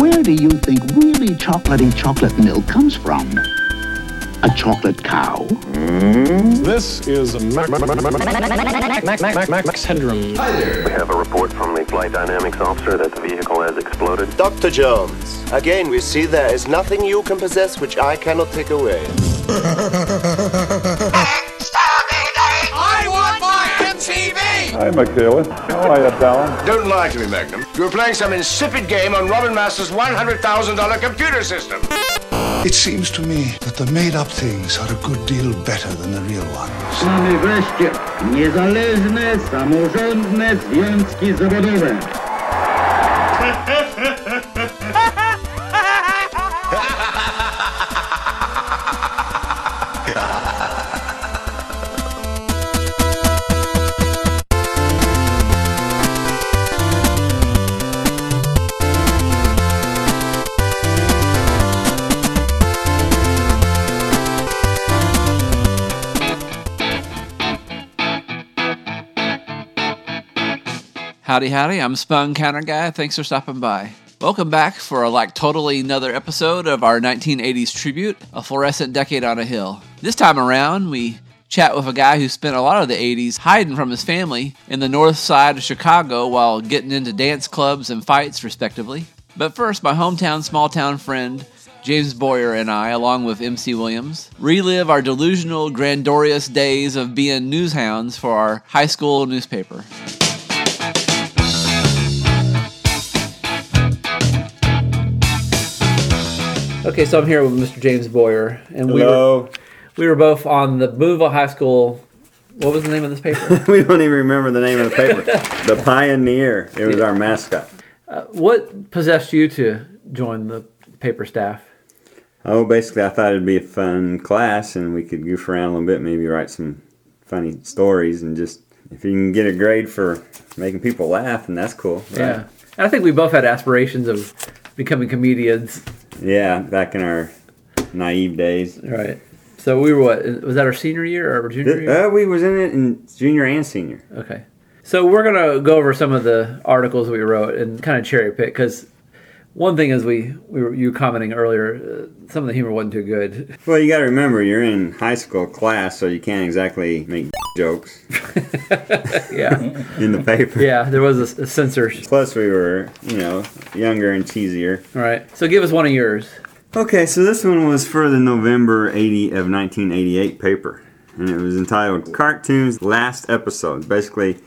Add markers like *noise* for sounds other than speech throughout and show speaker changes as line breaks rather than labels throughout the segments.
Where do you think really chocolatey chocolate milk comes from? A chocolate cow?
This is Max, Max, Max, Max Headroom.
We have a report from the flight dynamics officer that the vehicle has exploded.
Dr. Jones, again we see there is nothing you can possess which I cannot take away.
Hi, Michaela. How are you, Dallin?
Don't lie to me, Magnum. You're playing some insipid game on Robin Master's $100,000 computer system.
It seems to me that the made-up things are a good deal better than the real ones.
Mamy wreszcie niezależne, samorządne związki zawodowe. *laughs*
Howdy, howdy. I'm Spun Counter Guy. Thanks for stopping by. Welcome back for a like totally another episode of our 1980s tribute, a fluorescent decade on a hill. This time around, we chat with a guy who spent a lot of the 80s hiding from his family in the north side of Chicago while getting into dance clubs and fights, respectively. But first, my hometown small town friend James Boyer and I, along with MC Williams, relive our delusional, grandiose days of being newshounds for our high school newspaper. Okay, so I'm here with Mr. James Boyer, and we were we were both on the Boonville High School. What was the name of this paper? *laughs*
we don't even remember the name of the paper. the Pioneer. It was our mascot.
Uh, what possessed you to join the paper staff?
Oh, basically, I thought it'd be a fun class, and we could goof around a little bit, maybe write some funny stories, and just if you can get a grade for making people laugh, and that's cool. right?
Yeah, I think we both had aspirations of becoming comedians,
Yeah, back in our naive days.
right? So we were what? Was that our senior year or our junior year?
Uh, we was in it in junior and senior.
Okay. So we're gonna go over some of the articles we wrote and kind of cherry pick because one thing is we we were you were commenting earlier, uh, some of the humor wasn't too good. *laughs*
Well, you got to remember you're in high school class, so you can't exactly make *laughs* jokes *laughs*
Yeah,
in the paper.
yeah. There was a, a censor.
Plus, we were, you know, younger and cheesier.
All right. So give us one of yours.
Okay, so this one was for the November 80 of 1988 paper, and it was entitled "Cartoons Last Episode." Basically,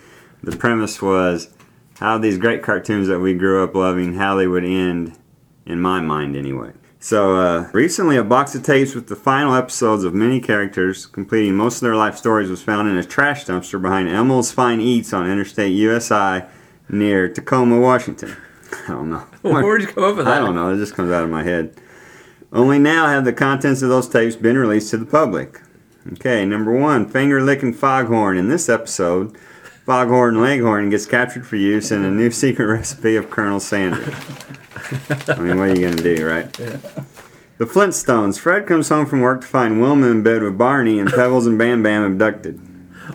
the premise was how these great cartoons that we grew up loving, how they would end, in my mind anyway. So uh, recently, a box of tapes with the final episodes of many characters completing most of their life stories was found in a trash dumpster behind Elmo's Fine Eats on Interstate USI near Tacoma, Washington. *laughs* I don't know. *laughs*
Where'd you come up with that?
I don't know. It just comes out of my head. Only now have the contents of those tapes been released to the public. Okay, number one, finger licking foghorn. In this episode, Foghorn Leghorn gets captured for use in a new secret recipe of Colonel Sanders. I mean, what are you going to do, right? The Flintstones. Fred comes home from work to find Wilma in bed with Barney and Pebbles and Bam Bam abducted.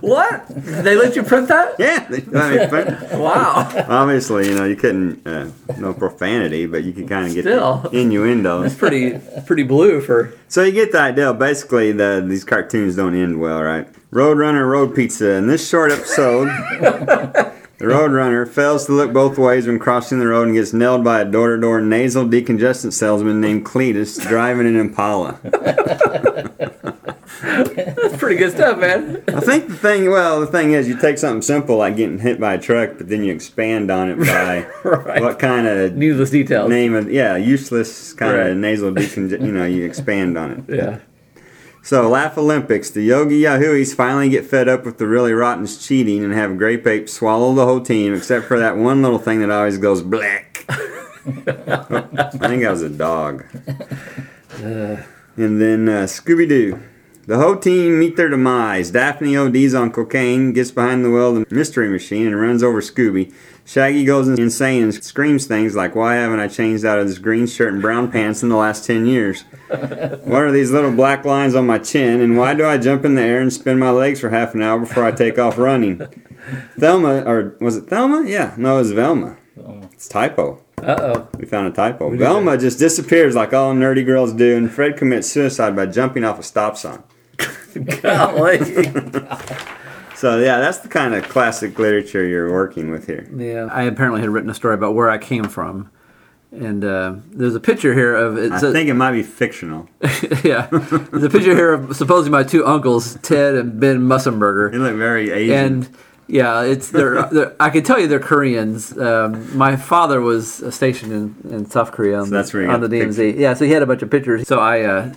What? They let you print that?
Yeah, I mean, but-
Wow.
obviously, you know, you couldn't, uh, no profanity, but you could kind of get
Still.
innuendo. It's
Pretty pretty blue for
So you get the idea. Basically, the, these cartoons don't end well, right? Roadrunner Road Pizza. In this short episode, the Roadrunner fails to look both ways when crossing the road and gets nailed by a door-to-door nasal decongestant salesman named Cletus driving an Impala.
that's pretty good stuff, man.
I think the thing, well, the thing is, you take something simple like getting hit by a truck, but then you expand on it by *laughs*
Right.
what kind of
Needless details.
name of yeah, useless kind
Right.
of nasal decongestant. You know, you expand on it.
Yeah.
So, Laff-A-Lympics. The Yogi Yahooies finally get fed up with the really rotten's cheating and have Grape Ape swallow the whole team, except for that one little thing that always goes black. *laughs* I think that was a dog. And then uh, Scooby Doo. The whole team meet their demise. Daphne ODs on cocaine, gets behind the wheel of the mystery machine, and runs over Scooby. Shaggy goes insane and screams things like, Why haven't I changed out of this green shirt and brown pants in the last 10 years? What are these little black lines on my chin? And why do I jump in the air and spin my legs for half an hour before I take off running? Thelma, or was it Thelma? Yeah, no, it was Velma. It's typo.
Uh oh.
We found a typo. Velma just disappears like all nerdy girls do, and Fred commits suicide by jumping off a stop sign. *laughs* *laughs* So yeah, that's the kind of classic literature you're working with here.
Yeah. I apparently had written a story about where I came from. And uh, there's a picture here of
I
it's
think it might be fictional. *laughs*
yeah. There's a picture here of supposedly my two uncles, Ted and Ben Mussenberger.
They look very Asian.
And yeah, it's they're, *laughs* they're I can tell you they're Koreans. Um, my father was stationed in, in South Korea on,
So that's where you
on the
the
DMZ. Yeah, so he had a bunch of pictures. So I uh,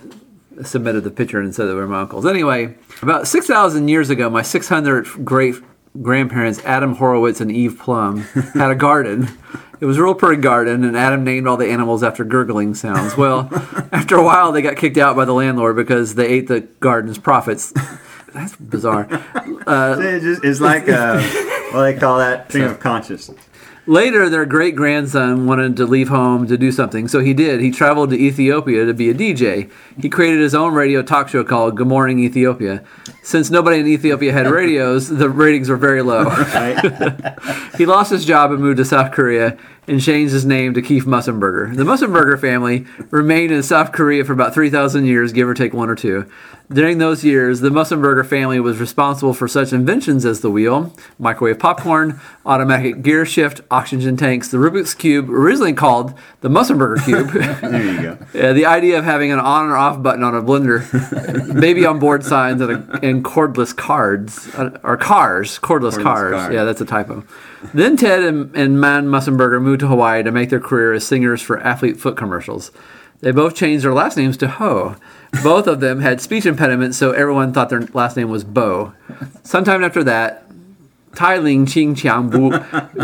submitted the picture and said they were my uncles. Anyway, about six thousand years ago, my six hundred great grandparents, Adam Horowitz and Eve Plumb, *laughs* had a garden. It was a real pretty garden, and Adam named all the animals after gurgling sounds. Well, *laughs* after a while, they got kicked out by the landlord because they ate the garden's profits. That's bizarre. *laughs* Uh,
it's, just, it's like uh, what do they call that stream of consciousness.
Later, their great grandson wanted to leave home to do something, so he did. He traveled to Ethiopia to be a DJ. He created his own radio talk show called Good Morning Ethiopia. Since nobody in Ethiopia had radios, the ratings were very low. *laughs* he lost his job and moved to South Korea and changed his name to Keith Mussenberger. The Mussenberger family remained in South Korea for about 3,000 years, give or take one or two. During those years, the Mussenberger family was responsible for such inventions as the wheel, microwave popcorn, automatic gear shift, oxygen tanks, the Rubik's Cube, originally called the Mussenberger Cube. *laughs*
there you go. *laughs*
Yeah, the idea of having an on or off button on a blender, *laughs* maybe on board signs, and, a, and cordless cards, uh, or cars, cordless,
Cordless
cars. Yeah, that's a typo. Then Ted and, and Man Mussenberger moved to Hawaii to make their career as singers for athlete foot commercials. They both changed their last names to Ho. Both of them had speech impediments, so everyone thought their last name was Bo. Sometime after that, Tai Ling Ching Chiang Bu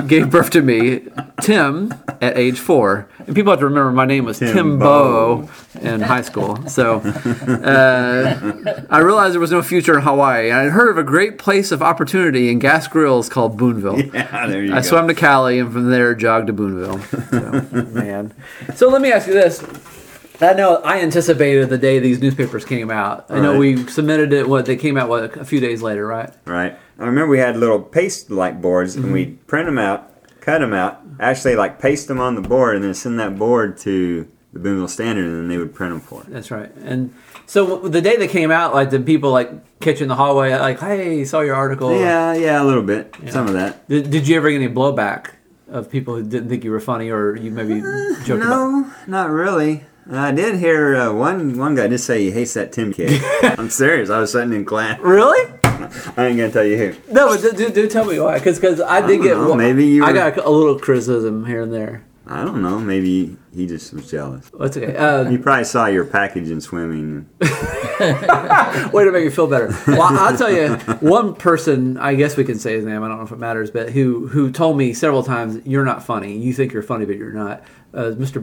gave birth to me, Tim, at age four. And people have to remember my name was Tim,
Tim
Bo in high school. So uh, I realized there was no future in Hawaii. I had heard of a great place of opportunity in gas grills called Boonville. *laughs*
Yeah, there you
I
go.
swam to Cali and from there jogged to Boonville. So, *laughs* man. So let me ask you this. I know I anticipated the day these newspapers came out. I know
Right.
we submitted it. What they came out what a few days later, right?
Right. I remember we had little paste like boards, and we'd mm-hmm. print them out, cut them out, actually like paste them on the board, and then send that board to the Boonville Standard, and then they would print them for us.
That's right. And so the day they came out, like the people like catch in the hallway, like, "Hey, saw your article."
Yeah, yeah, a little bit. Some of that.
Did, did you ever get any blowback of people who didn't think you were funny, or you maybe uh, joked about?
No, not really. I did hear uh, one one guy just say he hates that Tim kid. *laughs* I'm serious. I was sitting in class.
Really? *laughs*
I ain't gonna tell you who.
No, but do, do, do tell me why. Because because I did
don't
get
know,
one-
maybe you
I got a little criticism here and there.
I don't know. Maybe he just was jealous.
That's okay. Uh,
He probably saw your package in swimming. *laughs*
Way to make you feel better. Well, I'll tell you, one person, I guess we can say his name, I don't know if it matters, but who who told me several times, you're not funny. You think you're funny, but you're not. Uh, Mr.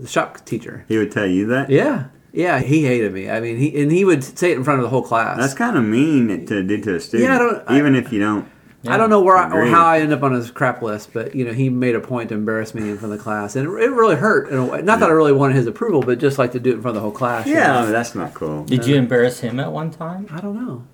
the shop teacher.
He would tell you that.
Yeah. Yeah, he hated me. I mean, he and he would say it in front of the whole class.
That's kind of mean to do to a student.
Yeah, I don't- I-
even if you don't.
I don't know where I, or how I end up on his crap list, but you know, he made a point to embarrass me in front of the class, and it, it really hurt. In a way. Not that I really wanted his approval, but just like to do it in front of the whole class. you
Yeah,
know?
That's not cool.
Did you embarrass him at one time?
I don't know.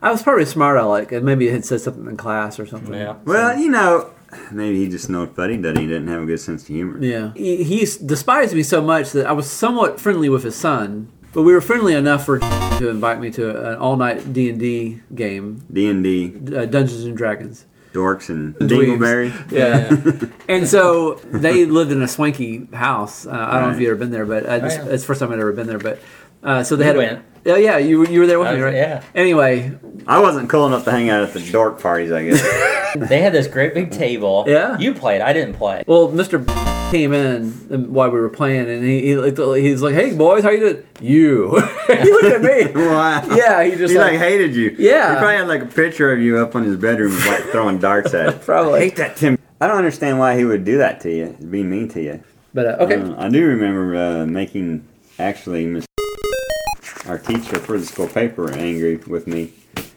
I was probably smart aleck, and maybe had said something in class or something.
Yeah.
Well, you know, maybe he just know fuddy duddy. He didn't have a good sense of humor.
Yeah, he, he despised me so much that I was somewhat friendly with his son, but we were friendly enough for to invite me to an all-night D and D game,
D and D,
uh, Dungeons and Dragons.
dorks and
Dweebs.
dingleberry.
Yeah. *laughs* and so they lived in a swanky house. Uh, I don't know if you've ever been there, but I just,
Oh,
it's the first time I'd ever been there. But uh, so they
You
had.
went.
A, oh yeah, you were- you were there with
I
me, right?
yeah.
Anyway,
I wasn't cool enough to hang out at the dork parties. I guess. *laughs*
They had this great big table.
Yeah.
You played. I didn't play.
well, Mister came in while we were playing, and he, he looked- he's like, "Hey boys, how you doing?" You. *laughs* he looked at me. *laughs*
wow.
Yeah, he just
he like,
like,
hated you.
Yeah.
He probably had like a picture of you up on his bedroom, like throwing darts at it.
Probably.
I hate that Tim. I don't understand why he would do that to you. Be mean to you.
But uh, okay,
Uh, I do remember uh, making actually Miss our teacher for the school paper angry with me.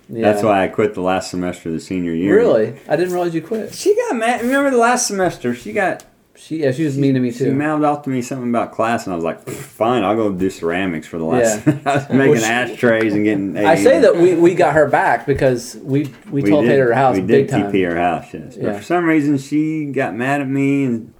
yeah.
That's why I quit the last semester of the senior year.
Really, I didn't realize you quit.
She got mad. Remember the last semester? She got
She yeah, she was mean to me
She
too.
mouthed off to me something about class, and I was like, "Fine, I'll go do ceramics for the last."
Yeah. *laughs*
I was making
Well, she-
ashtrays and getting.
I say that we, we got her back because we we, told
did-
her house
We
big
did
time.
TP her house, yes. But
Yeah.
for some reason, she got mad at me and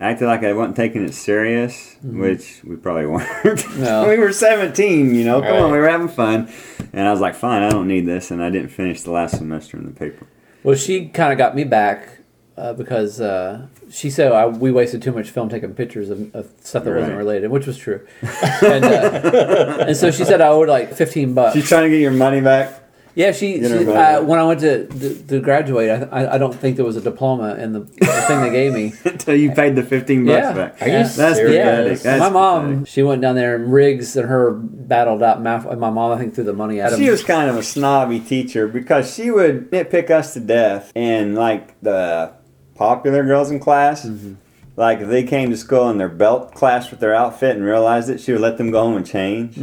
acted like I wasn't taking it serious, which we probably weren't.
Mm-hmm. No. *laughs*
we were 17, you know. Come on, we were having fun. And I was like, fine, I don't need this. And I didn't finish the last semester in the paper.
Well, she kind of got me back uh, because uh, she said I, we wasted too much film taking pictures of, of stuff that wasn't related, which was true. *laughs* and, uh, and so she said I owed like fifteen bucks.
She's trying to get your money back.
Yeah, she, she uh, when I went to, to, to graduate, I, I I don't think there was a diploma in the, the thing they gave me. *laughs*
Until you paid the 15 bucks
Yeah.
back.
Are you
That's
serious?
pathetic. That's
my mom,
pathetic.
she went down there and Riggs and her battled out. My, my mom, I think, threw the money at him.
She was kind of a snobby teacher because she would nitpick us to death. And like the popular girls in class,
Mm-hmm.
like if they came to school and their belt clashed with their outfit and realized it, she would let them go home and change.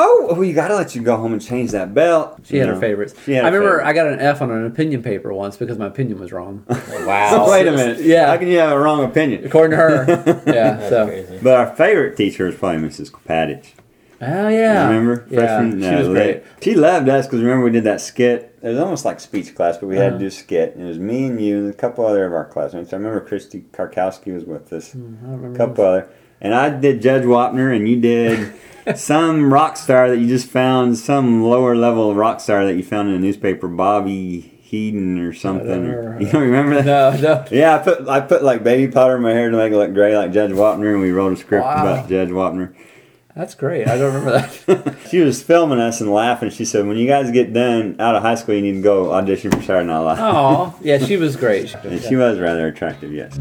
Oh, well, you got to let you go home and change that belt.
She had
You
her favorites.
She had
I remember
favorites.
I got an F on an opinion paper once because my opinion was wrong. *laughs*
Wow. *laughs* *laughs*
Wait a minute.
Yeah.
How can you have a wrong opinion?
According to her. Yeah.
That's
so.
crazy.
But our favorite teacher was probably Mrs. Kopatich.
Oh yeah.
Remember?
Yeah.
Freshman,
she was
lit.
great.
She loved us because remember we did that skit. It was almost like speech class, but we had
Uh-huh.
to do a skit. And it was me and you and a couple other of our classmates. I remember Christy Karkowski was with us.
Hmm, I don't
A
remember.
couple other. And I did Judge Wapner, and you did some rock star that you just found, some lower level rock star that you found in a newspaper, Bobby Heaton or something.
remember.
You don't remember that?
No, no.
Yeah, I put I put like baby powder in my hair to make it look gray like Judge Wapner, and we wrote a script
Wow.
about Judge Wapner.
That's great. I don't remember that. *laughs*
She was filming us and laughing. She said, "When you guys get done out of high school, you need to go audition for Saturday Night Live."
Oh, *laughs* yeah, she was great.
And she was rather attractive, yes.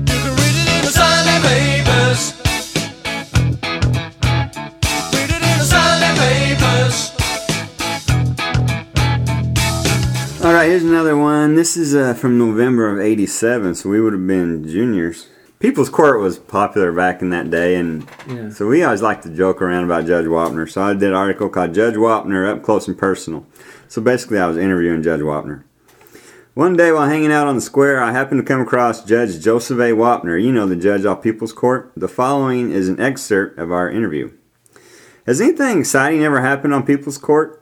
Here's another one. This is uh, from November of '87, so we would have been juniors. People's Court was popular back in that day, and
Yeah.
so we always liked to joke around about Judge Wapner. So I did an article called "Judge Wapner Up Close and Personal." So basically, I was interviewing Judge Wapner. One day while hanging out on the square, I happened to come across Judge Joseph A. Wapner, you know, the judge off People's Court. The following is an excerpt of our interview. Has anything exciting ever happened on People's Court?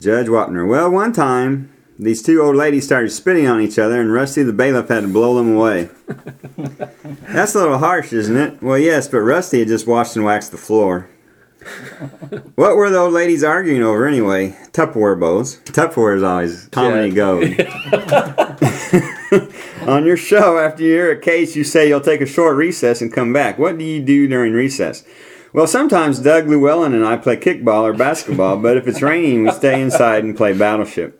Judge Wapner, well, one time, these two old ladies started spitting on each other, and Rusty the bailiff had to blow them away. *laughs* That's a little harsh, isn't it? Well, yes, but Rusty had just washed and waxed the floor. what were the old ladies arguing over anyway? Tupperware bowls. Tupperware is always comedy gold. *laughs* On your show, after you hear a case, you say you'll take a short recess and come back. What do you do during recess? Well, sometimes Doug Llewellyn and I play kickball or basketball, but if it's raining, we stay inside and play Battleship.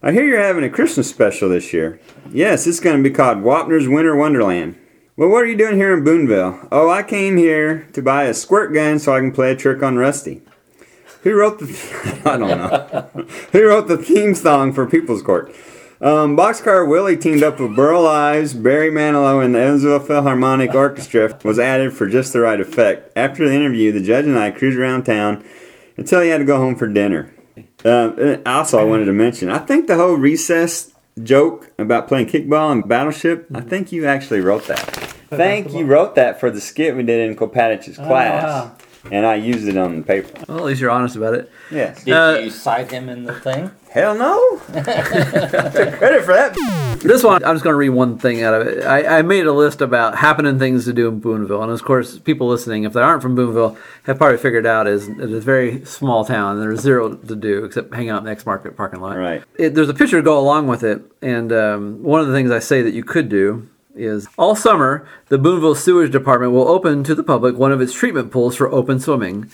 I hear you're having a Christmas special this year. Yes, it's going to be called Wapner's Winter Wonderland. Well, what are you doing here in Boonville? Oh, I came here to buy a squirt gun so I can play a trick on Rusty. Who wrote the? *laughs* I don't know. Who wrote the theme song for People's Court? Um, Boxcar Willie teamed up with Burl Ives, Barry Manilow, and the Evansville Philharmonic Orchestra was added for just the right effect. After the interview, the judge and I cruised around town until he had to go home for dinner. Uh, also, I wanted to mention, I think the whole recess joke about playing kickball and Battleship, I think you actually wrote that. I think you wrote that for the skit we did in Kopatich's class.
wow.
And I used it on the paper.
Well, at least you're honest about it.
Yes.
Did
Uh,
you cite him in the thing?
Hell no. *laughs* Take credit for that.
This one, I'm just going to read one thing out of it. I, I made a list about happening things to do in Boonville, and of course, people listening, if they aren't from Boonville, have probably figured out is it's a very small town. and There's zero to do except hang out in the X Market parking lot.
Right.
It, there's a picture to go along with it, and um, one of the things I say that you could do is all summer the Boonville Sewage Department will open to the public one of its treatment pools for open swimming.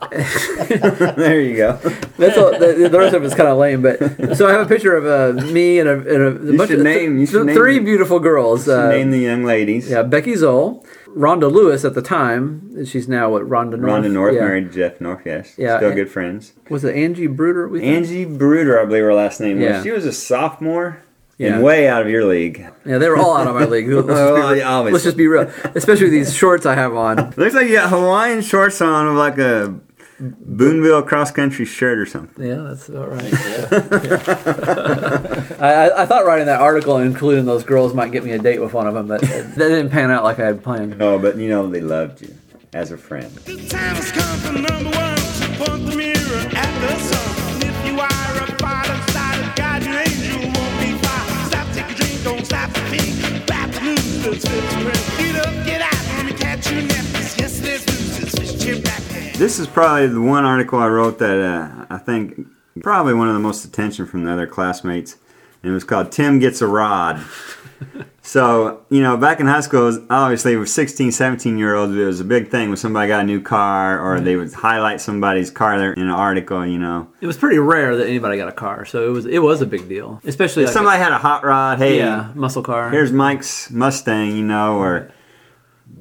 *laughs*
there you go.
That's all, the, the rest of it's kind of lame, but so I have a picture of uh, me and a, and a, bunch of
name- you
th-
name
three beautiful girls. Uh,
Name the young ladies.
yeah, Becky Zoll, Rhonda Lewis at the time. She's now what Rhonda North.
Rhonda North
yeah.
married Jeff North, yes.
Yeah,
Still good friends.
Was it Angie Bruder? We?
Angie Bruder, I believe her last name
Yeah.
was. She was a sophomore
Yeah.
and way out of your league.
Yeah, they were all out of my league. *laughs* Let's, just,
Oh,
be, real- let's just be real, especially with these *laughs* shorts I have on.
Looks like you got Hawaiian shorts on with like a Boonville cross country shirt or something.
Yeah, that's about right. *laughs* I, I, I thought writing that article and including those girls might get me a date with one of them, but that didn't pan out like I had planned.
No, but you know they loved you as a friend. This is probably the one article I wrote that uh, I think probably one of the most attention from the other classmates, and it was called "Tim Gets a Rod." So you know, back in high school, was- obviously with 16, 17 year olds, it was a big thing when somebody got a new car, or they would highlight somebody's car there in an article. You know,
It was pretty rare that anybody got a car, so it was it was a big deal, especially
if
like
somebody had a hot rod, hey,
yeah muscle car.
here's Mike's Mustang, you know, or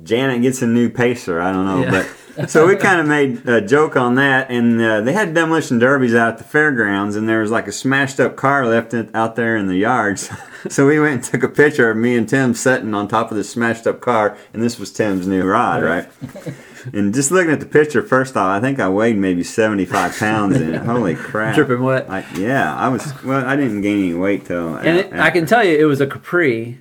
Janet gets a new Pacer. I don't know,
Yeah.
but so we kind of made a joke on that, and uh, they had demolition derbies out at the fairgrounds, and there was like a smashed up car left out there in the yards. *laughs* so we went and took a picture of me and Tim sitting on top of this smashed up car, and this was Tim's new rod, right? *laughs* And just looking at the picture, first off, I think I weighed maybe 75 pounds in it. Holy *laughs* crap.
Dripping wet.
I, yeah, I was, well, I didn't gain any weight till.
and it, I can tell you, it was a Capri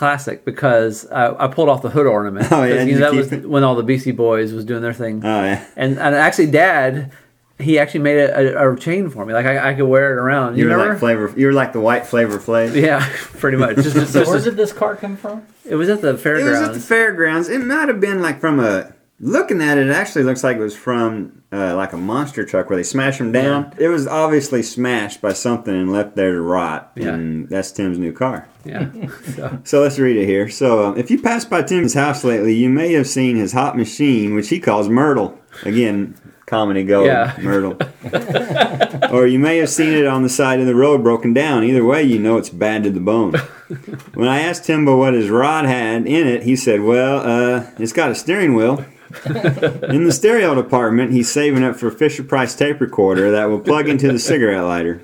classic because I, I pulled off the hood ornament. *laughs*
Oh, yeah,
'Cause,
did
you know, that was
it?
when all the Beastie Boys was doing their thing.
Oh, yeah.
And and actually, Dad, he actually made a, a, a chain for me. Like I, I could wear it around. You,
You were
remember?
like flavor. You were like the white Flavor Flav. *laughs*
yeah, pretty much. *laughs* Just, just,
So
just-
where did this car come from?
it was at the fairgrounds.
It was at the fairgrounds. It might have been like from a. Looking at it, it actually looks like it was from uh, like a monster truck where they smash them down. It was obviously smashed by something and left there to rot.
Yeah.
And that's Tim's new car.
yeah. *laughs* So,
So let's read it here. So um, if you passed by Tim's house lately, you may have seen his hot machine, which he calls Myrtle. Again, comedy gold,
Yeah.
Myrtle. *laughs* or you may have seen it on the side of the road broken down. Either way, you know it's bad to the bone. *laughs* when I asked Timbo what his rod had in it, he said, "Well, uh, it's got a steering wheel." *laughs* in the stereo department, he's saving up for a Fisher Price tape recorder that will plug into the cigarette lighter.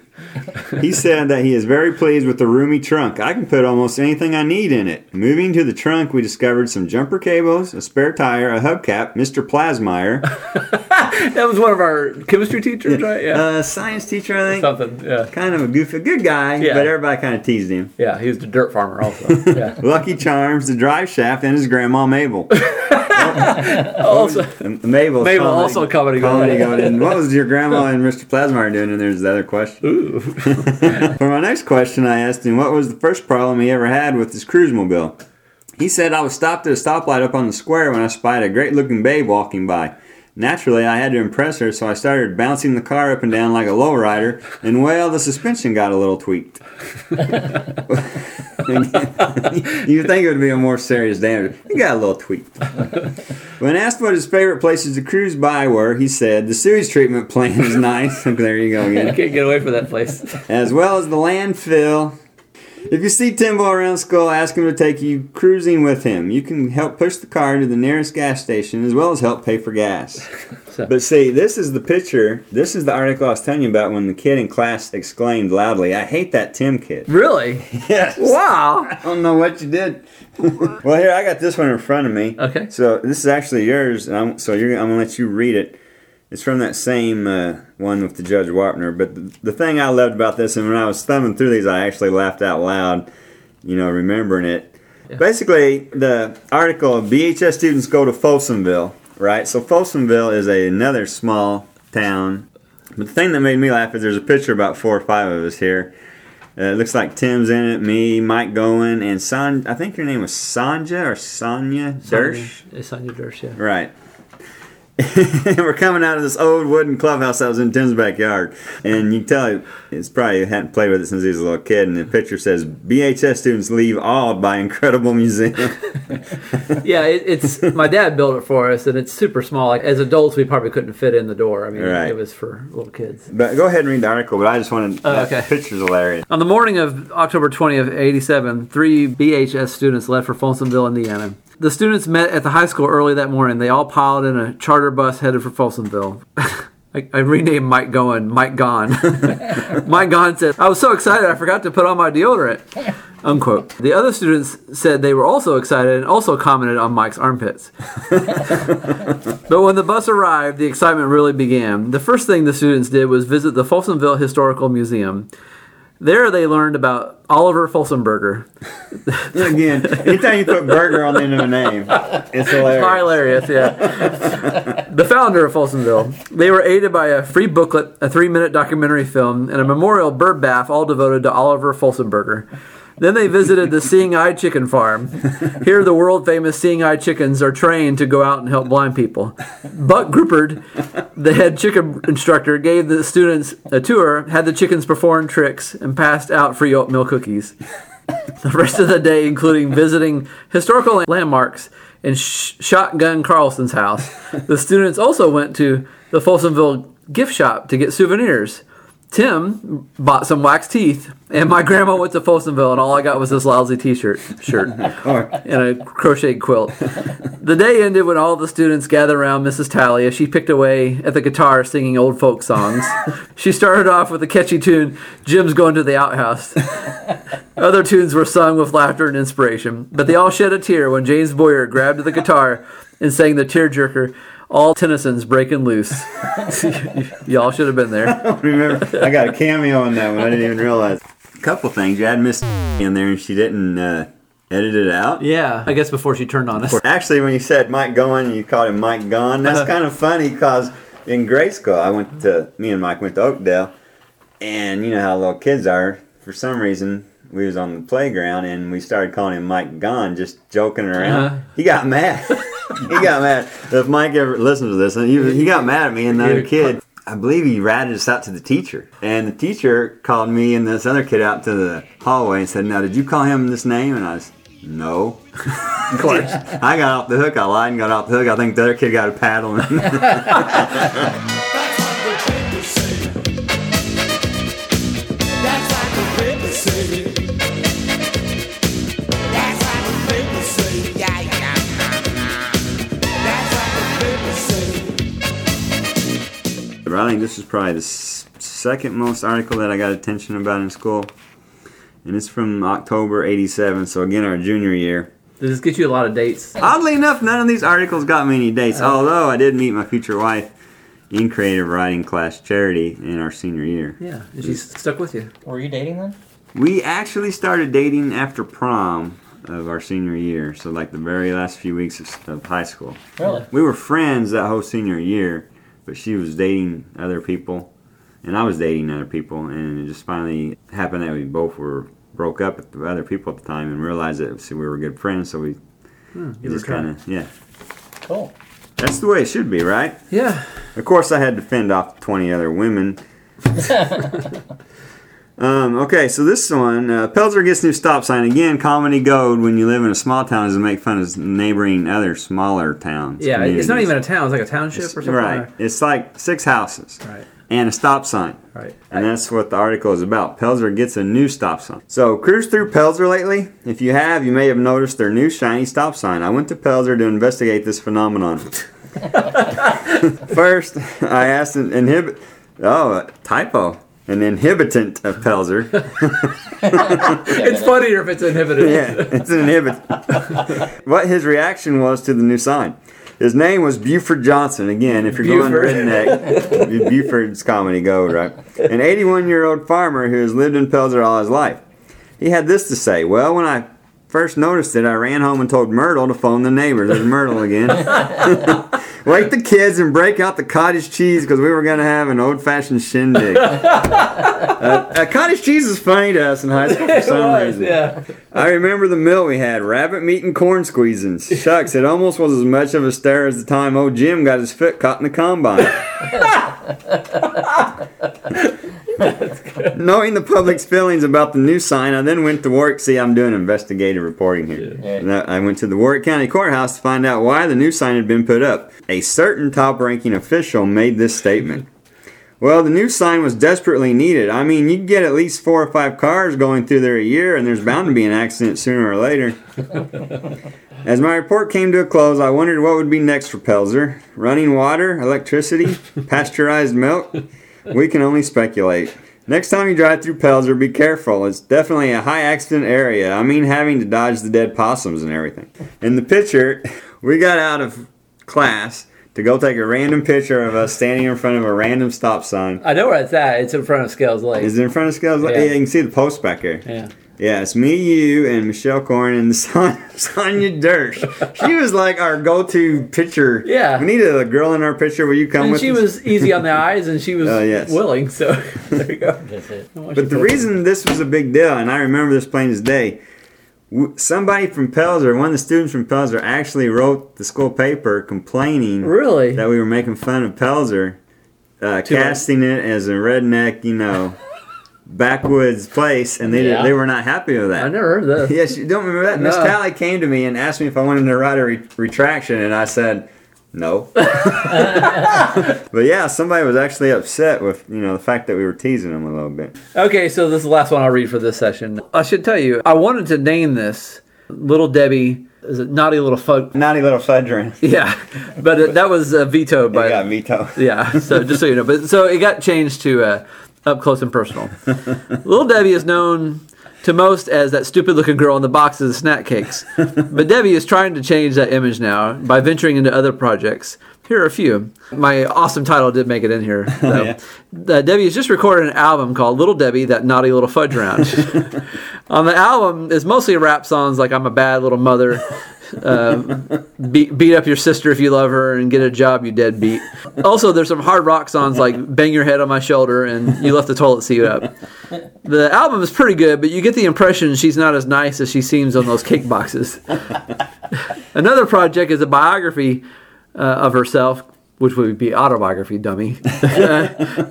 He said that he is very pleased with the roomy trunk. I can put almost anything I need in it. Moving to the trunk, we discovered some jumper cables, a spare tire, a hubcap, Mr. Plasmeyer, *laughs*
that was one of our chemistry teachers, right? Yeah.
a science teacher, I think.
Something. Yeah.
Kind of a goofy, good guy,
Yeah.
but everybody kind of teased him.
Yeah. He was the dirt farmer also. *laughs* Yeah.
Lucky Charms, the drive shaft, and his grandma Mabel. *laughs*
also,
Mabel,
Mabel also a comedy gold.
comedy gold. And what was your grandma and Mr. Plasmeyer doing? And there's the other question. *laughs* For my next question, I asked him what was the first problem he ever had with his cruise mobile. He said I was stopped at a stoplight up on the square when I spied a great-looking babe walking by. Naturally, I had to impress her, so I started bouncing the car up and down like a lowrider, and well, the suspension got a little tweaked. *laughs* *laughs* you think it would be a more serious damage. It got a little tweaked. When asked what his favorite places to cruise by were, he said, The sewage treatment plant is nice. *laughs* there you go again.
You can't get away from that place.
As well as the landfill. If you see Timbo around school, ask him to take you cruising with him. You can help push the car to the nearest gas station as well as help pay for gas. *laughs* But see, this is the picture. This is the article I was telling you about when the kid in class exclaimed loudly, I hate that Tim kid. *laughs*
Really?
Yes.
Wow. *laughs*
I don't know what you did. well, here I got this one in front of me.
Okay.
So this is actually yours. and I'm, so you're, I'm gonna let you read it. It's from that same uh, one with the Judge Wapner. But the, the thing I loved about this, and when I was thumbing through these, I actually laughed out loud. You know, remembering it. Basically, the article BHS students go to Folsomville, right? So Folsomville is a, another small town. But the thing that made me laugh is there's a picture about four or five of us here. Uh, it looks like Tim's in it, me, Mike Goen, and San. I think your name was Sanja or Sonia Dersh.
It's Sonia Dersh, yeah.
Right. *laughs* we're coming out of this old wooden clubhouse that was in Tim's backyard. And you can tell it's probably hadn't played with it since he was a little kid. And the picture says BHS students leave awed by incredible museum. *laughs*
yeah, it, it's my dad built it for us, and it's super small. Like, as adults, we probably couldn't fit in the door. I mean,
Right.
it was for little kids.
but go ahead and read the article. But I just wanted
Oh, okay.
picture's hilarious.
On the morning of October 20th, 87, three BHS students left for Folsomville, Indiana. The students met at the high school early that morning. They all piled in a charter bus headed for Folsomville. *laughs* I, I renamed Mike Goen Mike Gone. *laughs* Mike Gone said, I was so excited I forgot to put on my deodorant. *laughs* Unquote. The other students said they were also excited and also commented on Mike's armpits. but when the bus arrived, the excitement really began. The first thing the students did was visit the Folsomville Historical Museum. There they learned about Oliver Folsenberger. *laughs*
Again, anytime you put burger on the end of a name, it's hilarious.
Hilarious, yeah. the founder of Folsomville. They were aided by a free booklet, a three minute documentary film, and a memorial bird bath all devoted to Oliver Folsenberger. Then they visited the Seeing Eye Chicken Farm. Here, the world famous Seeing Eye chickens are trained to go out and help blind people. Buck Gruppard, the head chicken instructor, gave the students a tour, had the chickens perform tricks, and passed out free oatmeal cookies. The rest of the day, including visiting historical landmarks and Sh- Shotgun Carlson's house. The students also went to the Folsomville gift shop to get souvenirs. Tim bought some wax teeth, and my grandma went to Folsomville, and all I got was this lousy T-shirt shirt *laughs* and a crocheted quilt. The day ended when all the students gathered around Mrs. Tally as she picked away at the guitar singing old folk songs. *laughs* She started off with a catchy tune, Jim's Going to the Outhouse. Other tunes were sung with laughter and inspiration, but they all shed a tear when James Boyer grabbed the guitar and sang the tearjerker, All Tennyson's Breaking Loose. *laughs* Y'all should have been there.
I *laughs* Remember, I got a cameo on that one. I didn't even realize. A couple things. You had Miss in there, and she didn't uh, edit it out.
Yeah, I guess before she turned on us.
Actually, when you said Mike Goen, you called him Mike Gone. That's
Uh-huh.
kind of funny because in grade school, I went to me and Mike went to Oakdale, and you know how little kids are. For some reason, we was on the playground and we started calling him Mike Gone, just joking around.
Uh-huh.
He got mad. *laughs* he got mad. If Mike ever listens to this, he, he got mad at me and the other kid. I believe he ratted us out to the teacher. And the teacher called me and this other kid out to the hallway and said, Now, did you call him this name? And I was, No. *laughs*
Of course. *laughs*
I got off the hook. I lied and got off the hook. I think the other kid got a paddle. But I think this is probably the s- second most article that I got attention about in school. And it's from October 87, so again, our junior year.
Does this get you a lot of dates?
Oddly enough, none of these articles got me any dates,
Oh.
although I did meet my future wife in creative writing class charity in our senior year.
Yeah, and she's stuck with you.
Were you dating then?
We actually started dating after prom of our senior year, so like the very last few weeks of, of high school.
Really?
We were friends that whole senior year, but she was dating other people, and I was dating other people, and it just finally happened that we both were broke up with other people at the time and realized that see, we were good friends, so we
Hmm,
we
give it a
just kind of yeah.
Cool.
That's the way it should be, right?
Yeah.
Of course, I had to fend off 20 other women. *laughs* um, okay, so this one, uh, Pelzer gets new stop sign. Again, comedy gold when you live in a small town is to make fun of neighboring other smaller towns.
Yeah, it's not even a town. It's like a township or something.
Right. It's like six houses.
Right.
And a stop sign.
Right.
And that's what the article is about. Pelzer gets a new stop sign. So, cruise through Pelzer lately? If you have, you may have noticed their new shiny stop sign. I went to Pelzer to investigate this phenomenon. *laughs* *laughs* First, I asked an inhibit. Oh, a typo. An inhibitant of Pelzer. *laughs*
it's funnier if it's inhibited.
yeah, it's an inhibitant. *laughs* what his reaction was to the new sign. His name was Buford Johnson. Again, if you're going
Buford.
redneck, *laughs* Buford's comedy gold, right? An 81 year old farmer who has lived in Pelzer all his life. He had this to say Well, when I first noticed it, I ran home and told Myrtle to phone the neighbors. There's Myrtle again. Wake the kids and break out the cottage cheese because we were going to have an old fashioned shindig. *laughs* uh, uh, cottage cheese is funny to us in high school for *laughs* some reason.
yeah.
I remember the meal we had rabbit meat and corn squeezing. Shucks, it almost was as much of a stir as the time old Jim got his foot caught in the combine. *laughs* Knowing the public's feelings about the new sign, I then went to work. See, I'm doing investigative reporting here. I I went to the Warrick County Courthouse to find out why the new sign had been put up. A certain top ranking official made this statement. Well, the new sign was desperately needed. I mean, you get at least four or five cars going through there a year, and there's bound to be an accident sooner or later. *laughs* As my report came to a close, I wondered what would be next for Pelzer. Running water, electricity, *laughs* pasteurized milk? We can only speculate. Next time you drive through Pelzer, be careful. It's definitely a high accident area. I mean, having to dodge the dead possums and everything. In the picture, *laughs* we got out of class to go take a random picture of us standing in front of a random stop sign.
I know where it's at. It's in front of Scales Lake.
Is it in front of Scales?
Yeah.
Yeah. you can see the post back here.
Yeah.
Yeah, it's me, you, and Michelle Corn and *laughs* Son- Sonia Dersh. She was like our go-to picture.
Yeah.
We needed a girl in our picture. Will you come
and
with
she
us?
was easy on the *laughs* eyes, and she was
Oh, yes.
willing. So *laughs* there you go.
But the reason this was a big deal, and I remember this plain as day, w- somebody from Pelzer, one of the students from Pelzer, actually wrote the school paper complaining
Really?
that we were making fun of Pelzer, uh, casting it as a redneck, you know, *laughs* backwoods place, and they
Yeah.
they were not happy with that.
I never heard that.
Yes, you don't remember that? Miss
No.
Talley came to me and asked me if I wanted to write a re- retraction, and I said no. *laughs* but yeah, somebody was actually upset with you know the fact that we were teasing them a little bit.
Okay, so this is the last one I'll read for this session. I should tell you, I wanted to name this Little Debbie. Is it Naughty Little Fud?
Naughty Little Fudgerin.
Yeah, but it, that was uh, vetoed by.
It got vetoed.
Yeah, so just so you know, but so it got changed to uh, up close and personal. *laughs* Little Debbie is known to most as that stupid-looking girl in the boxes of snack cakes, *laughs* but Debbie is trying to change that image now by venturing into other projects. Here are a few. My awesome title did make it in here. *laughs* though.
Yeah.
Uh, Debbie has just recorded an album called Little Debbie, That Naughty Little Fudge Round. *laughs* On the album is mostly rap songs like I'm a bad little mother, uh, beat, beat up your sister if you love her, and get a job, you deadbeat. Also, there's some hard rock songs like Bang Your Head on My Shoulder and You Left the Toilet Seat Up. The album is pretty good, but you get the impression she's not as nice as she seems on those cake boxes. *laughs* Another project is a biography uh, of herself, which would be autobiography, dummy, *laughs*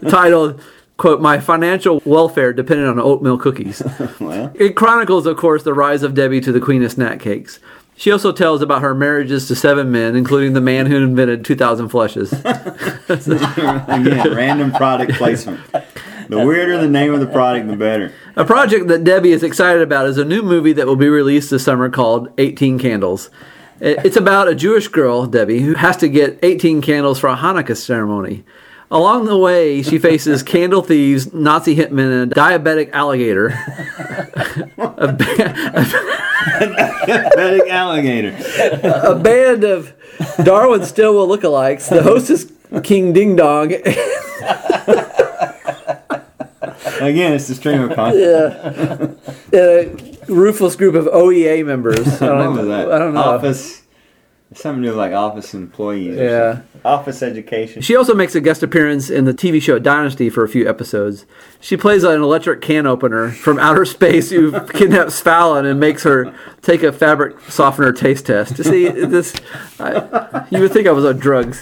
titled, quote, My Financial Welfare Depended on Oatmeal Cookies. *laughs*
well,
It chronicles, of course, the rise of Debbie to the queen of snack cakes. She also tells about her marriages to seven men, including the man who invented 2,000 flushes. *laughs*
again, random product placement. The weirder the name of the product, the better.
A project that Debbie is excited about is a new movie that will be released this summer called 18 Candles. It- It's about a Jewish girl, Debbie, who has to get 18 candles for a Hanukkah ceremony. Along the way, she faces *laughs* candle thieves, Nazi hitmen, and a diabetic alligator. *laughs* a,
Diabetic alligator.
a band of Darwin Stillwell lookalikes. The host is King Ding Dong.
Again, it's the stream of consciousness.
yeah. Ruthless group of OEA members. *laughs* I don't,
What was that?
I don't know.
Office. Something to do with like office employees.
Yeah.
Office education.
She also makes a guest appearance in the TV show Dynasty for a few episodes. She plays an electric can opener from outer *laughs* space who kidnaps Fallon and makes her take a fabric softener taste test. You see, this, I, you would think I was on drugs.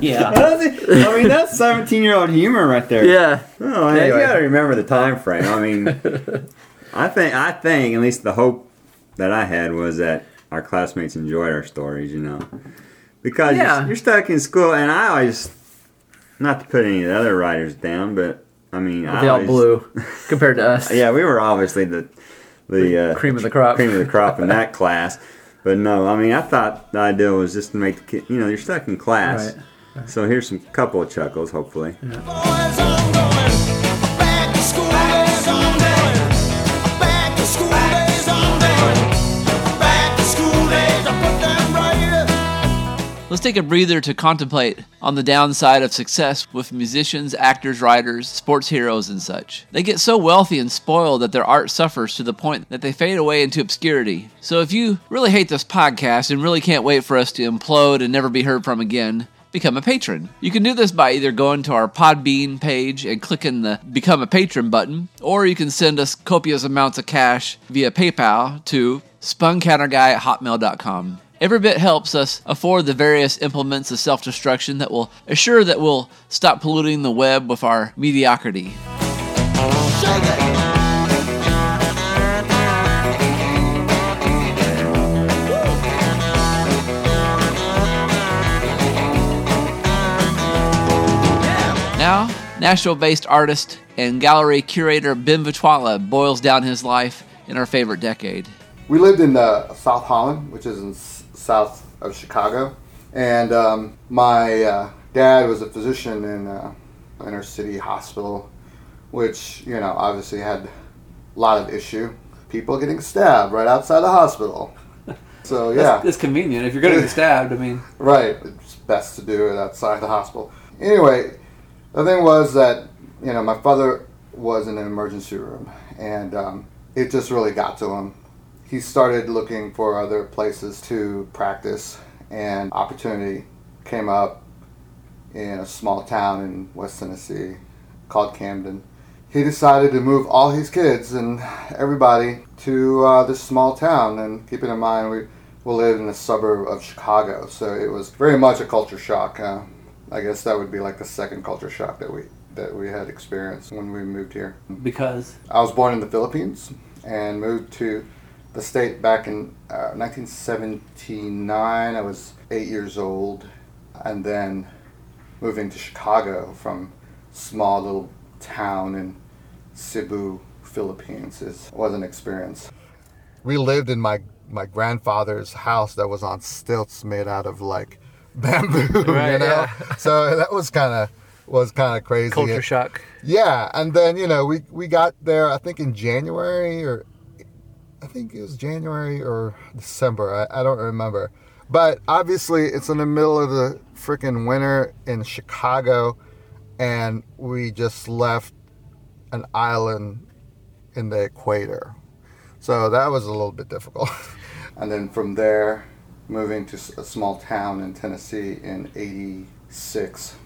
Yeah. *laughs*
I mean, that's 17 year old humor right there.
Yeah.
Oh, man,
Anyway.
you got to remember the time frame. I mean, I think I think at least the hope that I had was that our classmates enjoyed our stories. You know, because
Yeah.
you're, you're stuck in school, and I always not to put any of the other writers down, but I mean, I
They all
always-
blew *laughs* compared to us.
Yeah, we were obviously the the uh,
Cream of the crop.
cream of the crop in that *laughs* class. But no, I mean, I thought the idea was just to make the kid, you know, you're stuck in class. So here's some couple of chuckles, hopefully.
Let's take a breather to contemplate on the downside of success with musicians, actors, writers, sports heroes, and such. They get so wealthy and spoiled that their art suffers to the point that they fade away into obscurity. So if you really hate this podcast and really can't wait for us to implode and never be heard from again, become a patron. You can do this by either going to our Podbean page and clicking the Become a Patron button, or you can send us copious amounts of cash via PayPal to spuncounterguy at hotmail.com. Every bit helps us afford the various implements of self destruction that will assure that we'll stop polluting the web with our mediocrity. Now, Nashville based artist and gallery curator Ben Vitwala boils down his life in our favorite decade.
We lived in uh, South Holland, which is in south of Chicago, and um, my uh, dad was a physician in uh, inner city hospital which you know obviously had a lot of issue. People getting stabbed right outside the hospital. *laughs* So yeah,
it's convenient if you're going to get stabbed. I mean, *laughs*
Right. It's best to do it outside the hospital. Anyway, the thing was that, you know, my father was in an emergency room and um, it just really got to him. He started looking for other places to practice and opportunity came up in a small town in West Tennessee called Camden. He decided to move all his kids and everybody to uh, this small town. And keeping in mind, we, we lived in a suburb of Chicago, so it was very much a culture shock. Uh, I guess that would be like the second culture shock that we that we had experienced when we moved here.
because
I was born in the Philippines and moved to the state back in uh, 1979. I was eight years old, and then moving to Chicago from small little town in Cebu, Philippines, is was an experience. We lived in my my grandfather's house that was on stilts made out of like *laughs* bamboo,
Right,
you know.
yeah.
So that was kind of was kind of crazy.
culture shock.
Yeah, and then you know we we got there. I think in January or I think it was January or December. I, I don't remember. But obviously, it's in the middle of the freaking winter in Chicago, and we just left an island in the equator. So that was a little bit difficult. *laughs* and then from there, moving to a small town in Tennessee in 86.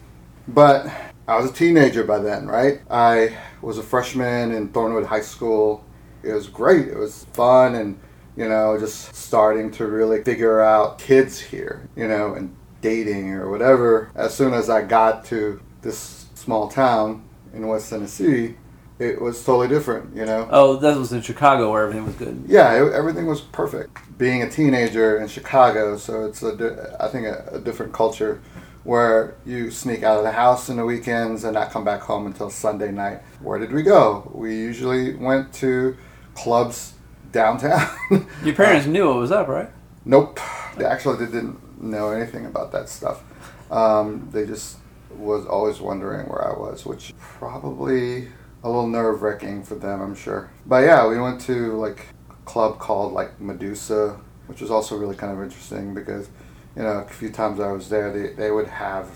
But I was a teenager by then, right? I was a freshman in Thornwood High School. It was great. It was fun and, you know, just starting to really figure out kids here, you know, and dating or whatever. As soon as I got to this small town in West Tennessee, it was totally different, you know?
Oh, that was in Chicago where everything was good.
Yeah, it, everything was perfect. Being a teenager in Chicago, so it's a, di- I think a, a different culture where you sneak out of the house in the weekends and not come back home until Sunday night. Where did we go? We usually went to clubs downtown. *laughs*
Your parents knew what was up, right?
Nope. They actually they didn't know anything about that stuff. Um, they just was always wondering where I was, which probably a little nerve wracking for them, I'm sure. But yeah, we went to like a club called like Medusa, which was also really kind of interesting because you know a few times I was there, they they would have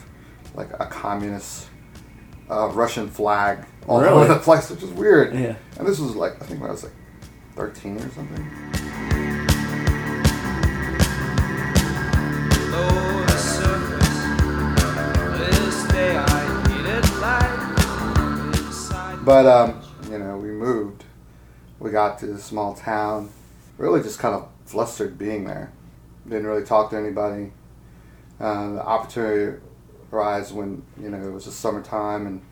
like a communist uh, Russian flag all
Really?
over the place, which is weird.
Yeah.
And this was like I think when I was like 13 or something. But um, you know, we moved. We got to this small town. Really, just kind of flustered being there. Didn't really talk to anybody. Uh, the opportunity arose when you know it was the summertime, and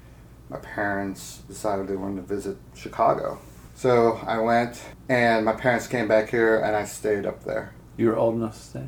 my parents decided they wanted to visit Chicago. So I went, and my parents came back here, and I stayed up there.
You were old enough to stay.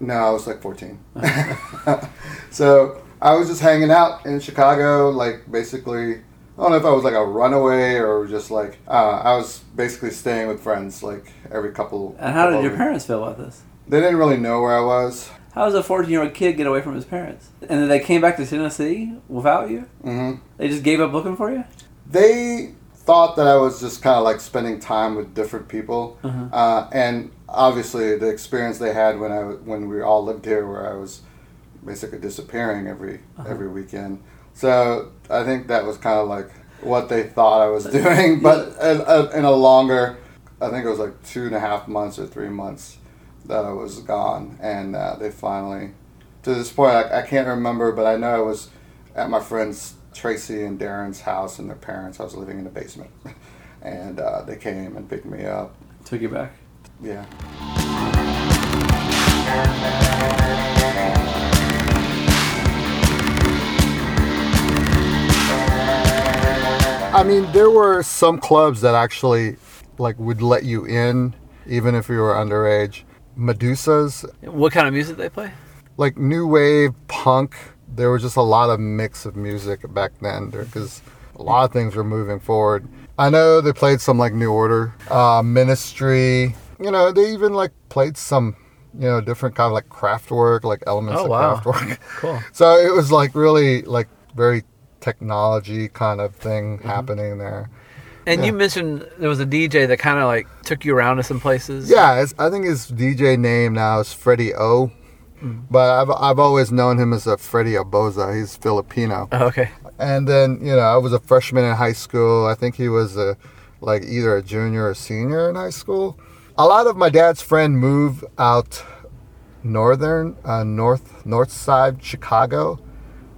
No, I was like 14. *laughs* *laughs* so I was just hanging out in Chicago, like basically. I don't know if I was like a runaway or just like uh, I was basically staying with friends like every couple.
And how did your parents feel about this?
They didn't really know where I was.
How does a 14 year old kid get away from his parents? And then they came back to Tennessee without you?
hmm
They just gave up looking for you?
They thought that I was just kind of like spending time with different people,
Uh-huh.
uh, and obviously the experience they had when I when we all lived here, where I was basically disappearing every
Uh-huh.
every weekend. So I think that was kind of like what they thought I was doing, but in, in a longer, I think it was like two and a half months or three months that I was gone, and uh, they finally, to this point, I, I can't remember, but I know I was at my friends Tracy and Darren's house and their parents. I was living in the basement, *laughs* and uh, they came and picked me up.
Took you back?
Yeah. I mean, there were some clubs that actually like would let you in even if you were underage. Medusa's,
What kind of music they play?
like new wave punk. There was just a lot of mix of music back then because a lot of things were moving forward. I know they played some like New Order, uh, Ministry. You know, they even like played some, you know, different kind of like Kraftwerk, like elements
Oh,
of
wow.
Kraftwerk. *laughs*
Cool. *laughs*
So it was like really like very technology kind of thing happening there.
And
Yeah.
you mentioned there was a DJ that kind of like took you around to some places.
Yeah, it's, I think his DJ name now is Freddie O. But I've, I've always known him as a Freddie Oboza. He's Filipino.
Oh, okay.
And then, you know, I was a freshman in high school. I think he was a, like either a junior or senior in high school. A lot of my dad's friend moved out northern, uh, north, north side Chicago.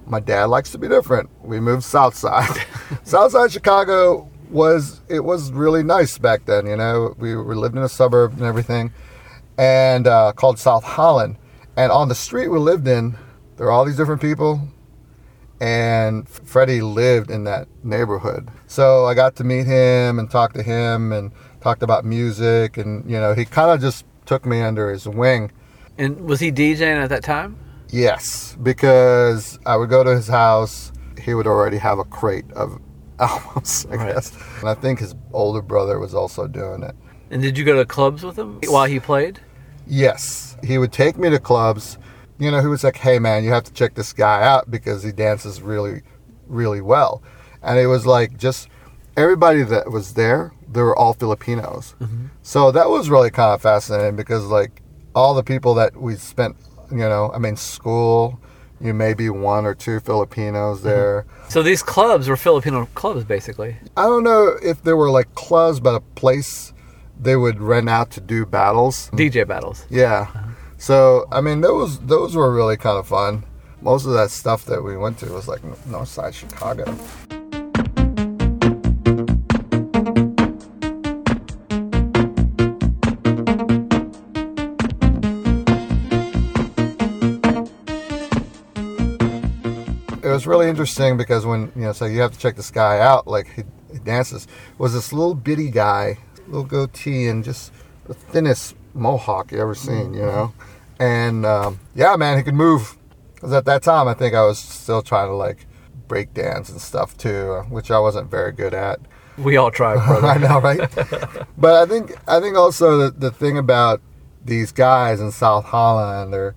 My dad likes to be different. We moved south side. *laughs* south side Chicago was, it was really nice back then, you know. We were lived in a suburb and everything and uh, called South Holland. And on the street we lived in, there were all these different people and Freddie lived in that neighborhood. So I got to meet him and talk to him and talked about music and you know he kind of just took me under his wing.
And was he DJing at that time?
Yes, because I would go to his house, he would already have a crate of *laughs* albums, I guess. And I think his older brother was also doing it.
And did you go to clubs with him while he played?
Yes, he would take me to clubs. You know, he was like, "Hey, man, you have to check this guy out because he dances really, really well." And it was like just everybody that was there, they were all Filipinos. Mm-hmm. So that was really kind of fascinating because like all the people that we spent, you know, I mean, school, you may be one or two Filipinos mm-hmm. there.
So these clubs were Filipino clubs, basically.
I don't know if there were like clubs, but a place they would rent out to do battles.
DJ battles.
Yeah. So I mean, those those were really kind of fun. Most of that stuff that we went to was like North Side Chicago. It was really interesting because when you know, so you have to check this guy out. Like he, he dances. Was this little bitty guy, little goatee, and just the thinnest mohawk you ever seen, you know? And um, yeah, man, he could move. Because at that time, I think I was still trying to like break dance and stuff too, uh, which I wasn't very good at.
We all try, *laughs* brother.
I know, right? *laughs* but I think I think also the, the thing about these guys in South Holland, they're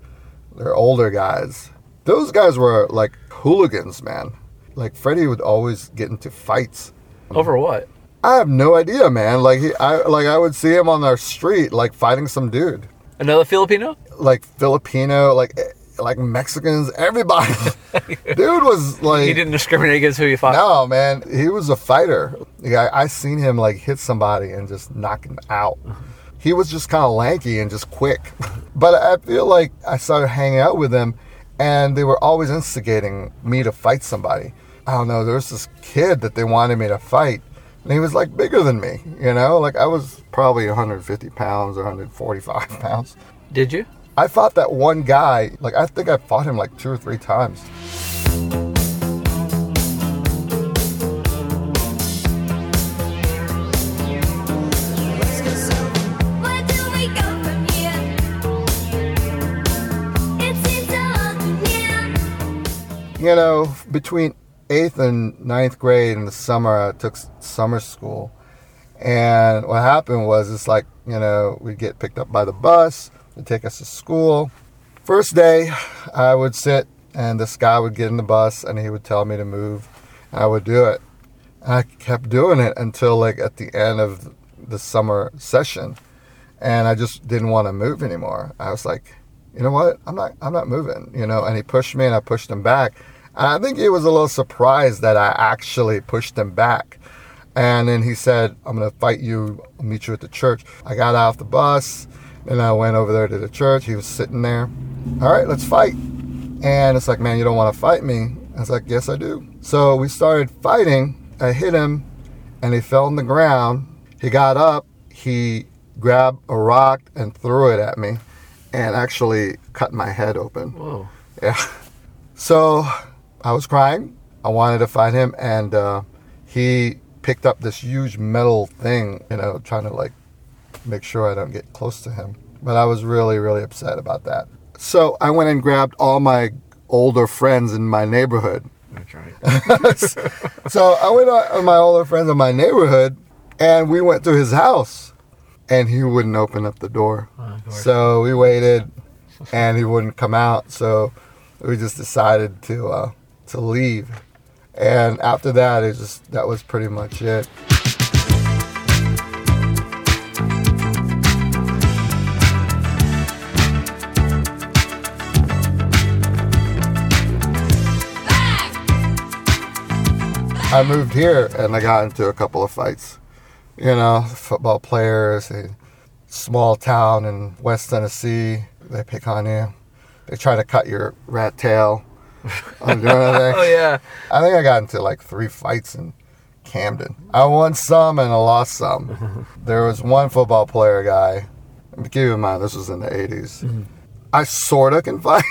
they're older guys. Those guys were like hooligans, man. Like Freddie would always get into fights.
Over what?
I have no idea, man. Like he, I like I would see him on our street, like fighting some dude,
Another Filipino?
like Filipino, like eh, like Mexicans, everybody. *laughs* dude was like
he didn't discriminate against who he fought.
No, man, he was a fighter. Yeah, I, I seen him like hit somebody and just knock him out. He was just kind of lanky and just quick. *laughs* but I feel like I started hanging out with them, and they were always instigating me to fight somebody. I don't know. There was this kid that they wanted me to fight, and he was like bigger than me. You know, like I was probably 150 pounds or 145 *laughs* pounds.
Did you?
I fought that one guy. Like I think I fought him like two or three times. you know, between eighth and ninth grade in the summer, I took summer school. And what happened was, it's like, you know, we'd get picked up by the bus, they'd take us to school. First day, I would sit, and this guy would get in the bus, and he would tell me to move, I would do it. And I kept doing it until, like, at the end of the summer session. And I just didn't want to move anymore. I was like, you know what? I'm not I'm not moving, you know, and he pushed me and I pushed him back. And I think he was a little surprised that I actually pushed him back. And then he said, I'm gonna fight you, I'll meet you at the church. I got off the bus, and I went over there to the church. He was sitting there. All right, let's fight. And it's like, man, you don't want to fight me. I was like, yes, I do. So we started fighting. I hit him, and he fell on the ground. He got up. He grabbed a rock and threw it at me, and actually cut my head open.
Whoa.
Yeah. So I was crying. I wanted to fight him, and uh, he picked up this huge metal thing, you know, trying to like make sure I don't get close to him. But I was really, really upset about that. So I went and grabbed all my older friends in my neighborhood.
That's right. *laughs*
so I went out with my older friends in my neighborhood, and we went to his house, and he wouldn't open up the door. so we waited, and he wouldn't come out. So we just decided to uh, to leave, And after that, it just that was pretty much it. I moved here and I got into a couple of fights. You know, football players, a small town in West Tennessee, they pick on you. They try to cut your rat tail. *laughs* I'm doing. *laughs*
Oh yeah.
I think I got into like three fights in Camden. I won some and I lost some. *laughs* there was one football player guy. Keep in mind, this was in the 80s. Mm-hmm. I sorta can fight,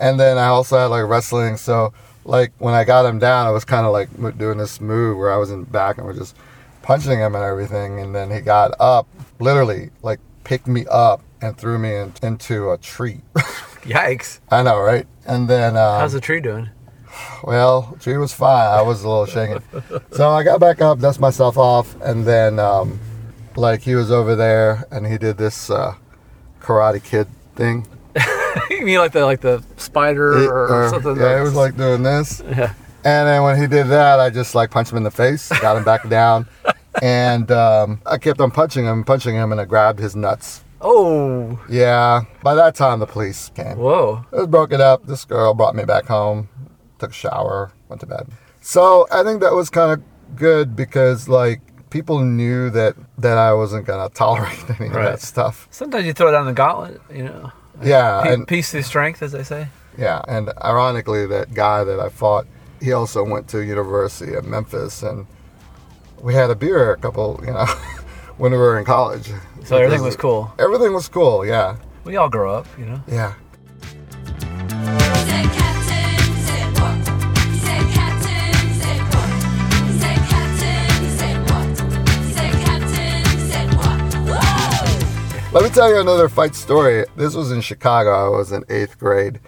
and then I also had like wrestling. So like when I got him down, I was kind of like doing this move where I was in back and we're just punching him and everything. And then he got up, literally like picked me up and threw me in, into a tree.
Yikes.
I know, right? And then um,
How's the tree doing?
well, tree was fine. I was a little shaken. so I got back up, dust myself off, and then um, like he was over there and he did this uh, Karate Kid thing. *laughs*
you mean like the like the spider
It-
or,
or-
something?
Yeah, it was like doing this. *laughs*
Yeah.
And then when he did that, I just like punched him in the face, got him back *laughs* down, and um, I kept on punching him, punching him, and I grabbed his nuts.
Oh.
Yeah. By that time, the police came.
Whoa.
It was broken up. This girl brought me back home, took a shower, went to bed. So I think that was kind of good because like people knew that that I wasn't gonna tolerate *laughs* any of that stuff.
Sometimes you throw down the gauntlet, you know.
Yeah,
Pe-
and-
peace through strength, as they say.
Yeah, and ironically, that guy that I fought, he also went to university at Memphis, and we had a beer a couple, you know, *laughs* when we were in college.
So everything was cool.
Everything was cool. Yeah,
We all grow up, you know.
yeah. Let me tell you another fight story. This was in Chicago. I was in eighth grade,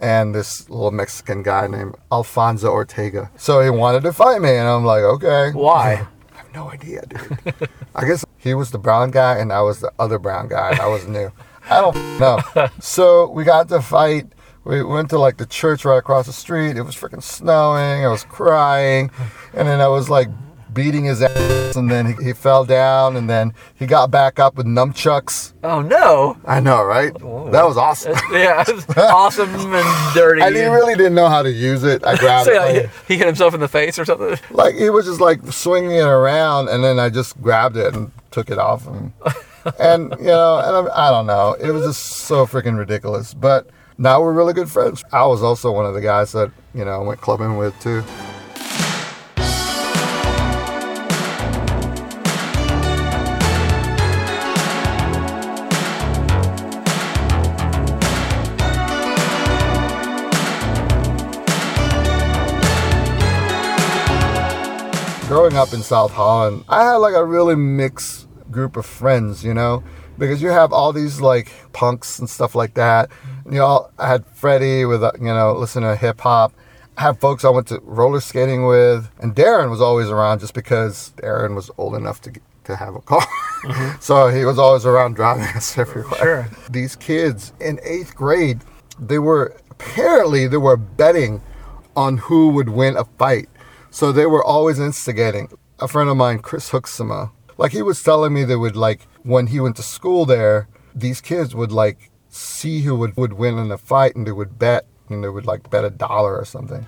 and this little Mexican guy named Alfonso Ortega. So he wanted to fight me, and I'm like, okay.
Why? *laughs*
No idea, dude. I guess he was the brown guy, and I was the other brown guy, and I was new. I don't know. *laughs* So we got to fight. We went to like the church right across the street. It was freaking snowing. I was crying, and then I was like beating his ass, and then he, he fell down, and then he got back up with nunchucks.
Oh no.
I know, right? That was awesome. *laughs*
yeah, was awesome and dirty.
I didn't really didn't know how to use it. I *laughs* grabbed
So,
it.
like, he hit himself in the face or something.
like he was just like swinging it around and then i just grabbed it and took it off him *laughs* and you know and I'm, i don't know it was just so freaking ridiculous but now we're really good friends i was also one of the guys that you know went clubbing with too growing up in South Holland, I had like a really mixed group of friends, you know, because you have all these like punks and stuff like that. You know, I had Freddie with, uh, you know, listening to hip hop. I had folks I went to roller skating with, and Darren was always around just because Darren was old enough to get, to have a car. *laughs* so he was always around driving us *laughs* everywhere.
Sure.
These kids in eighth grade, they were apparently they were betting on who would win a fight. So they were always instigating. A friend of mine, Chris Hooksema, like he was telling me they would like when he went to school there, these kids would like see who would, would win in a fight and they would bet and they would like bet a dollar or something.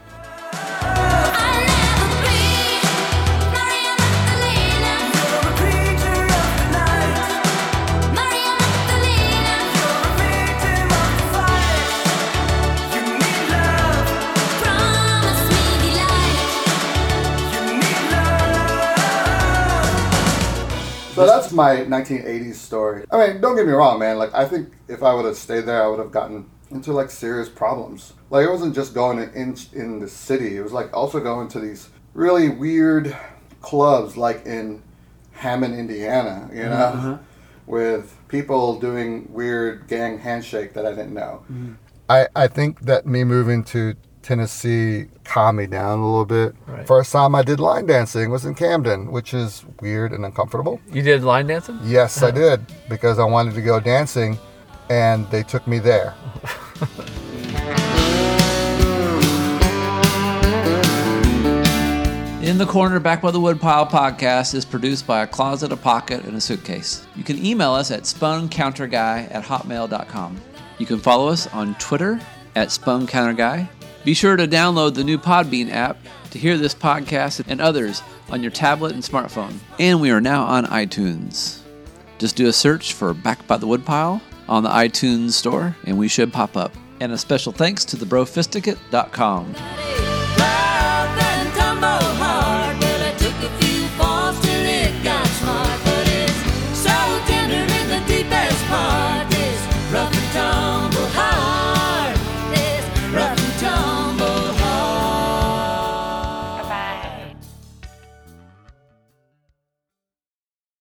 So that's my 1980s story. I mean, don't get me wrong, man. Like, I think if I would have stayed there, I would have gotten into like serious problems. Like, it wasn't just going in in the city. It was like also going to these really weird clubs, like in Hammond, Indiana. You know,
Mhm.
with people doing weird gang handshake that I didn't know.
Mhm.
I I think that me moving to Tennessee calmed me down a little bit.
Right.
First time I did line dancing was in Camden, which is weird and uncomfortable.
You did line dancing?
Yes, I uh-huh. did because I wanted to go dancing, and they took me there. *laughs*
In the Corner Back by the Woodpile podcast is produced by a closet, a pocket, and a suitcase. You can email us at spuncounterguy at hotmail.com. You can follow us on Twitter at spuncounterguy. Be sure to download the new Podbean app to hear this podcast and others on your tablet and smartphone. And we are now on iTunes. Just do a search for Back by the Woodpile on the iTunes store and we should pop up. And a special thanks to thebrofisticate.com.